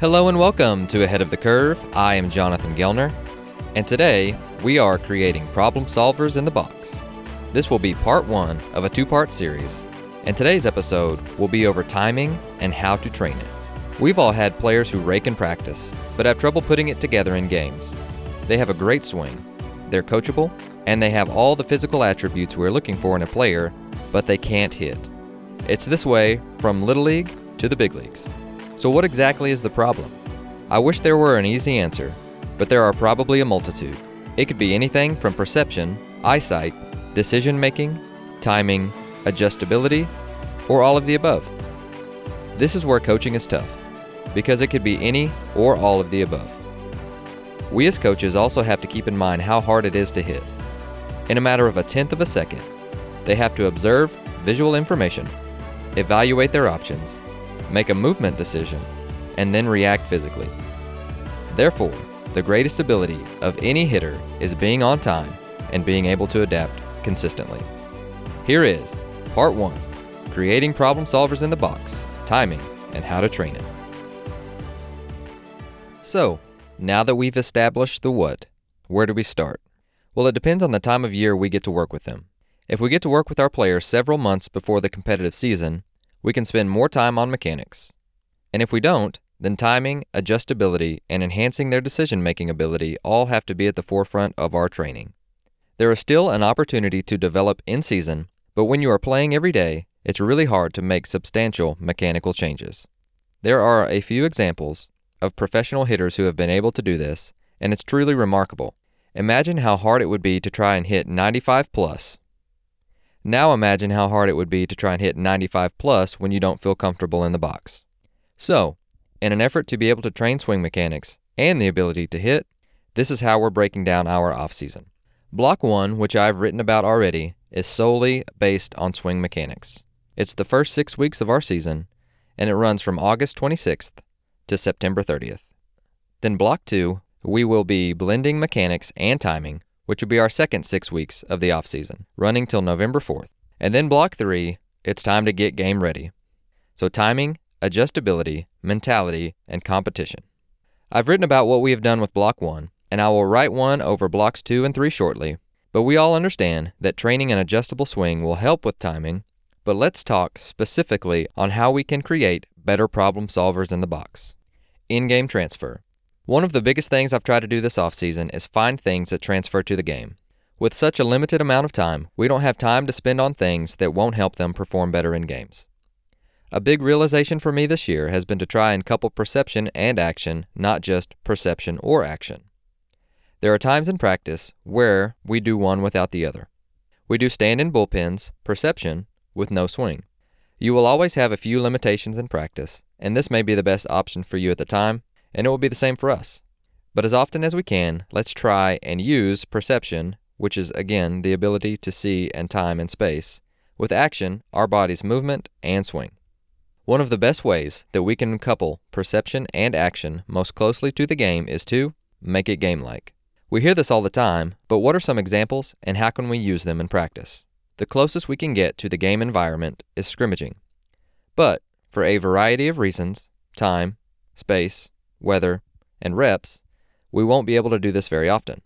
Hello and welcome to Ahead of the Curve. I am Jonathan Gelner, and today we are creating problem solvers in the box. This will be part one of a two part series, and today's episode will be over timing and how to train it. We've all had players who rake in practice, but have trouble putting it together in games. They have a great swing, they're coachable, and they have all the physical attributes we're looking for in a player, but they can't hit. It's this way from Little League to the big leagues. So, what exactly is the problem? I wish there were an easy answer, but there are probably a multitude. It could be anything from perception, eyesight, decision making, timing, adjustability, or all of the above. This is where coaching is tough, because it could be any or all of the above. We as coaches also have to keep in mind how hard it is to hit. In a matter of a tenth of a second, they have to observe visual information, evaluate their options, make a movement decision, and then react physically. Therefore, the greatest ability of any hitter is being on time and being able to adapt consistently. Here is part one creating problem solvers in the box, timing, and how to train it. So, now that we've established the what, where do we start? Well, it depends on the time of year we get to work with them. If we get to work with our players several months before the competitive season, we can spend more time on mechanics. And if we don't, then timing, adjustability, and enhancing their decision making ability all have to be at the forefront of our training. There is still an opportunity to develop in season, but when you are playing every day, it's really hard to make substantial mechanical changes. There are a few examples of professional hitters who have been able to do this, and it's truly remarkable. Imagine how hard it would be to try and hit 95 plus now imagine how hard it would be to try and hit 95 plus when you don't feel comfortable in the box. So, in an effort to be able to train swing mechanics and the ability to hit, this is how we're breaking down our off season. Block 1, which I've written about already, is solely based on swing mechanics. It's the first 6 weeks of our season and it runs from August 26th to September 30th. Then block 2, we will be blending mechanics and timing which will be our second six weeks of the off season, running till November 4th. And then block three, it's time to get game ready. So timing, adjustability, mentality, and competition. I've written about what we have done with block one, and I will write one over blocks two and three shortly. But we all understand that training an adjustable swing will help with timing, but let's talk specifically on how we can create better problem solvers in the box. In game transfer. One of the biggest things I've tried to do this offseason is find things that transfer to the game. With such a limited amount of time, we don't have time to spend on things that won't help them perform better in games. A big realization for me this year has been to try and couple perception and action, not just perception or action. There are times in practice where we do one without the other. We do stand in bullpens, perception, with no swing. You will always have a few limitations in practice, and this may be the best option for you at the time, and it will be the same for us. But as often as we can, let's try and use perception, which is again the ability to see and time and space, with action, our body's movement and swing. One of the best ways that we can couple perception and action most closely to the game is to make it game like. We hear this all the time, but what are some examples and how can we use them in practice? The closest we can get to the game environment is scrimmaging. But for a variety of reasons time, space, weather, and reps, we won't be able to do this very often.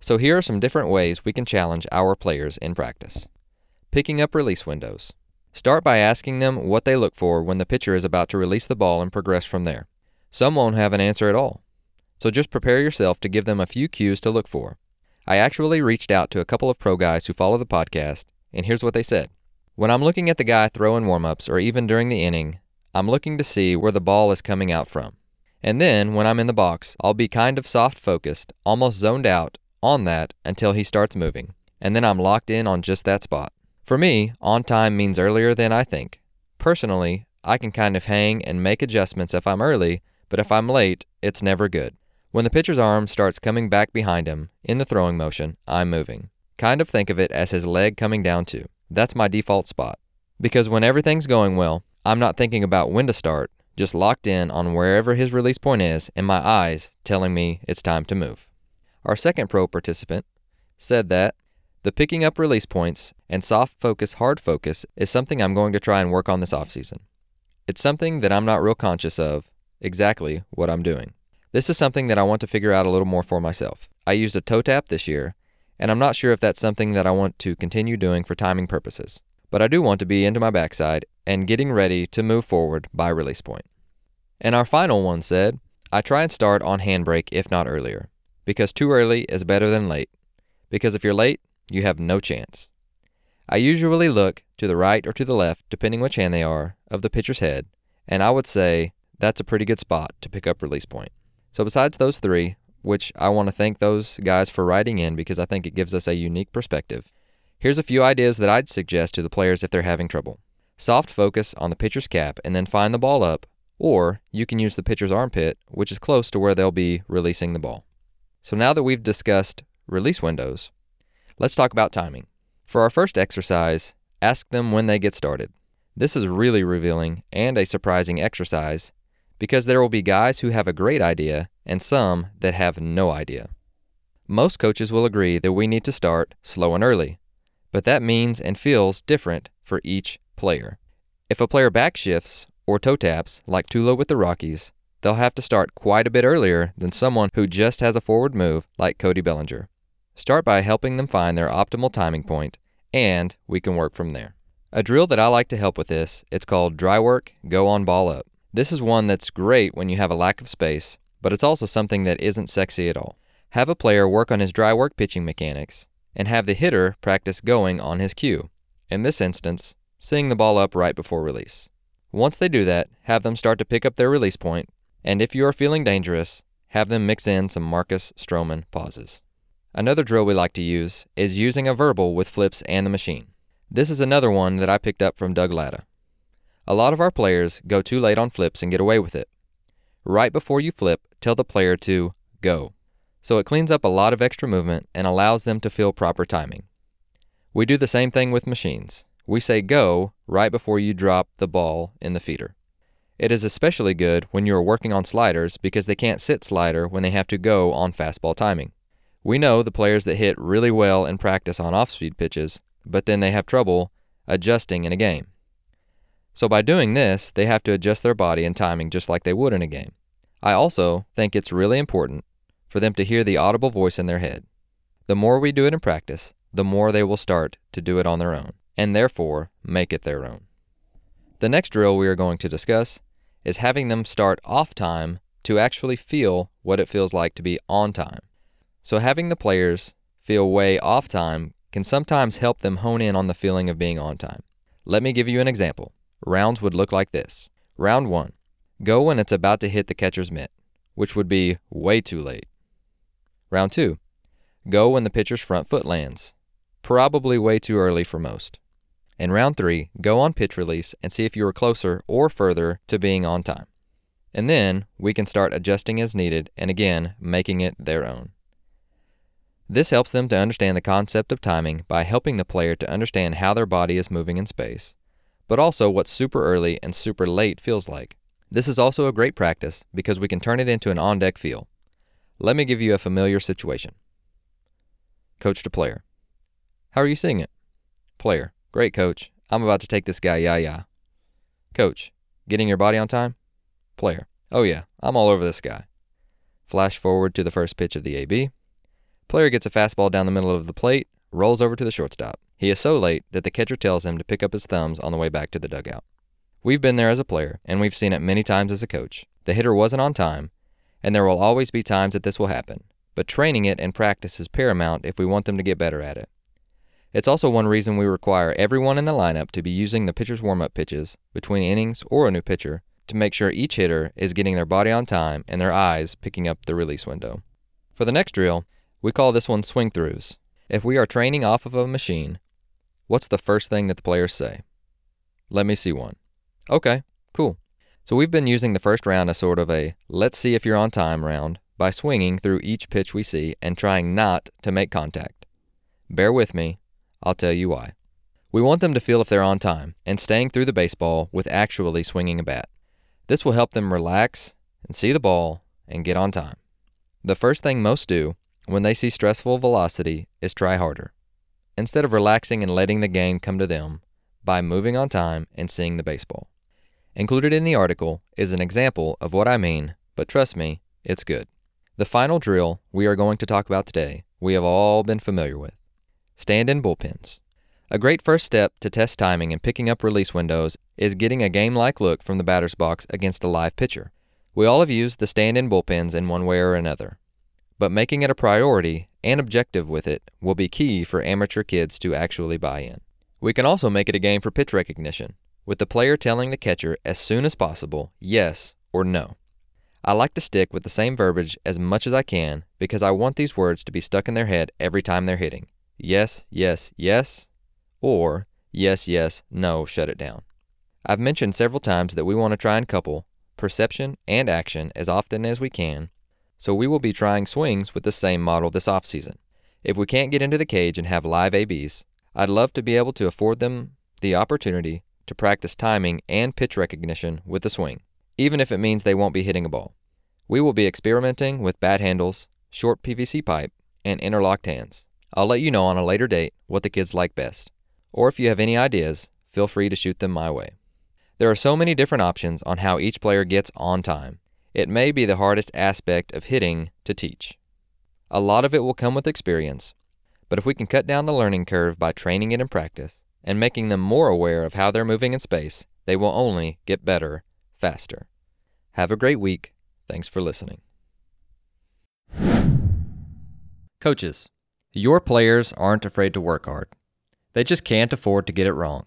So here are some different ways we can challenge our players in practice. Picking up release windows. Start by asking them what they look for when the pitcher is about to release the ball and progress from there. Some won't have an answer at all. So just prepare yourself to give them a few cues to look for. I actually reached out to a couple of pro guys who follow the podcast, and here's what they said. When I'm looking at the guy throwing warm ups or even during the inning, I'm looking to see where the ball is coming out from. And then, when I'm in the box, I'll be kind of soft focused, almost zoned out on that until he starts moving. And then I'm locked in on just that spot. For me, on time means earlier than I think. Personally, I can kind of hang and make adjustments if I'm early, but if I'm late, it's never good. When the pitcher's arm starts coming back behind him in the throwing motion, I'm moving. Kind of think of it as his leg coming down too. That's my default spot. Because when everything's going well, I'm not thinking about when to start, just locked in on wherever his release point is, and my eyes telling me it's time to move. Our second pro participant said that the picking up release points and soft focus, hard focus is something I'm going to try and work on this offseason. It's something that I'm not real conscious of, exactly what I'm doing. This is something that I want to figure out a little more for myself. I used a toe tap this year, and I'm not sure if that's something that I want to continue doing for timing purposes. But I do want to be into my backside and getting ready to move forward by release point. And our final one said, I try and start on hand break if not earlier, because too early is better than late. Because if you're late, you have no chance. I usually look to the right or to the left, depending which hand they are, of the pitcher's head, and I would say that's a pretty good spot to pick up release point. So, besides those three, which I want to thank those guys for writing in because I think it gives us a unique perspective, here's a few ideas that I'd suggest to the players if they're having trouble. Soft focus on the pitcher's cap and then find the ball up, or you can use the pitcher's armpit, which is close to where they'll be releasing the ball. So, now that we've discussed release windows, let's talk about timing. For our first exercise, ask them when they get started. This is really revealing and a surprising exercise because there will be guys who have a great idea and some that have no idea. Most coaches will agree that we need to start slow and early, but that means and feels different for each player. If a player backshifts or toe taps, like Tulo with the Rockies, they'll have to start quite a bit earlier than someone who just has a forward move like Cody Bellinger. Start by helping them find their optimal timing point, and we can work from there. A drill that I like to help with this, it's called dry work, go on ball up. This is one that's great when you have a lack of space, but it's also something that isn't sexy at all. Have a player work on his dry work pitching mechanics, and have the hitter practice going on his cue. In this instance, seeing the ball up right before release. Once they do that, have them start to pick up their release point, and if you are feeling dangerous, have them mix in some Marcus Stroman pauses. Another drill we like to use is using a verbal with flips and the machine. This is another one that I picked up from Doug Latta. A lot of our players go too late on flips and get away with it. Right before you flip, tell the player to go. So it cleans up a lot of extra movement and allows them to feel proper timing. We do the same thing with machines. We say go right before you drop the ball in the feeder. It is especially good when you are working on sliders because they can't sit slider when they have to go on fastball timing. We know the players that hit really well in practice on off speed pitches, but then they have trouble adjusting in a game. So by doing this, they have to adjust their body and timing just like they would in a game. I also think it's really important for them to hear the audible voice in their head. The more we do it in practice, the more they will start to do it on their own, and therefore make it their own. The next drill we are going to discuss is having them start off time to actually feel what it feels like to be on time. So having the players feel way off time can sometimes help them hone in on the feeling of being on time. Let me give you an example. Rounds would look like this Round 1 Go when it's about to hit the catcher's mitt, which would be way too late. Round 2 Go when the pitcher's front foot lands, probably way too early for most. In round 3, go on pitch release and see if you are closer or further to being on time. And then we can start adjusting as needed and again making it their own. This helps them to understand the concept of timing by helping the player to understand how their body is moving in space but also what super early and super late feels like. This is also a great practice because we can turn it into an on deck feel. Let me give you a familiar situation. Coach to player. How are you seeing it? Player. Great, coach. I'm about to take this guy, yeah, yeah. Coach. Getting your body on time? Player. Oh, yeah, I'm all over this guy. Flash forward to the first pitch of the AB. Player gets a fastball down the middle of the plate, rolls over to the shortstop. He is so late that the catcher tells him to pick up his thumbs on the way back to the dugout. We've been there as a player, and we've seen it many times as a coach. The hitter wasn't on time, and there will always be times that this will happen, but training it and practice is paramount if we want them to get better at it. It's also one reason we require everyone in the lineup to be using the pitcher's warm up pitches between innings or a new pitcher to make sure each hitter is getting their body on time and their eyes picking up the release window. For the next drill, we call this one swing throughs. If we are training off of a machine, What's the first thing that the players say? Let me see one. Okay, cool. So we've been using the first round as sort of a let's see if you're on time round by swinging through each pitch we see and trying not to make contact. Bear with me, I'll tell you why. We want them to feel if they're on time and staying through the baseball with actually swinging a bat. This will help them relax and see the ball and get on time. The first thing most do when they see stressful velocity is try harder instead of relaxing and letting the game come to them by moving on time and seeing the baseball. Included in the article is an example of what I mean, but trust me, it's good. The final drill we are going to talk about today, we have all been familiar with stand in bullpens. A great first step to test timing and picking up release windows is getting a game like look from the batter's box against a live pitcher. We all have used the stand in bullpens in one way or another, but making it a priority and objective with it will be key for amateur kids to actually buy in. We can also make it a game for pitch recognition, with the player telling the catcher as soon as possible yes or no. I like to stick with the same verbiage as much as I can because I want these words to be stuck in their head every time they're hitting. Yes, yes, yes, or yes, yes, no, shut it down. I've mentioned several times that we want to try and couple perception and action as often as we can, so we will be trying swings with the same model this offseason. If we can't get into the cage and have live ABs, I'd love to be able to afford them the opportunity to practice timing and pitch recognition with the swing, even if it means they won't be hitting a ball. We will be experimenting with bat handles, short PVC pipe, and interlocked hands. I'll let you know on a later date what the kids like best, or if you have any ideas, feel free to shoot them my way. There are so many different options on how each player gets on time. It may be the hardest aspect of hitting to teach. A lot of it will come with experience, but if we can cut down the learning curve by training it in practice and making them more aware of how they're moving in space, they will only get better faster. Have a great week. Thanks for listening. Coaches, your players aren't afraid to work hard. They just can't afford to get it wrong.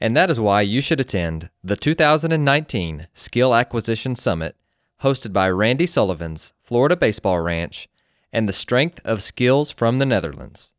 And that is why you should attend the 2019 Skill Acquisition Summit hosted by Randy Sullivan's Florida Baseball Ranch and the Strength of Skills from the Netherlands.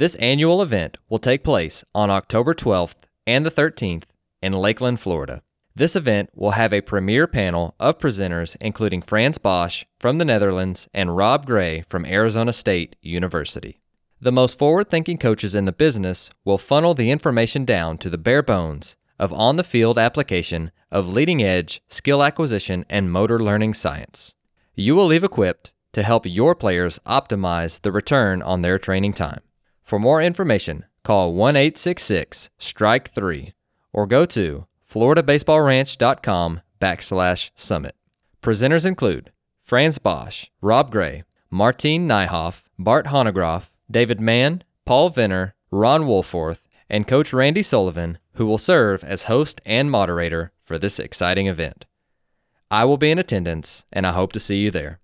This annual event will take place on October 12th and the 13th in Lakeland, Florida. This event will have a premier panel of presenters including Frans Bosch from the Netherlands and Rob Gray from Arizona State University. The most forward thinking coaches in the business will funnel the information down to the bare bones of on the field application of leading edge skill acquisition and motor learning science. You will leave equipped to help your players optimize the return on their training time. For more information, call 1 866 Strike 3 or go to floridabaseballranch.com backslash summit. Presenters include Frans Bosch, Rob Gray, Martine Nijhoff, Bart Honegroff, David Mann, Paul Venner, Ron Wolforth, and Coach Randy Sullivan, who will serve as host and moderator for this exciting event. I will be in attendance, and I hope to see you there.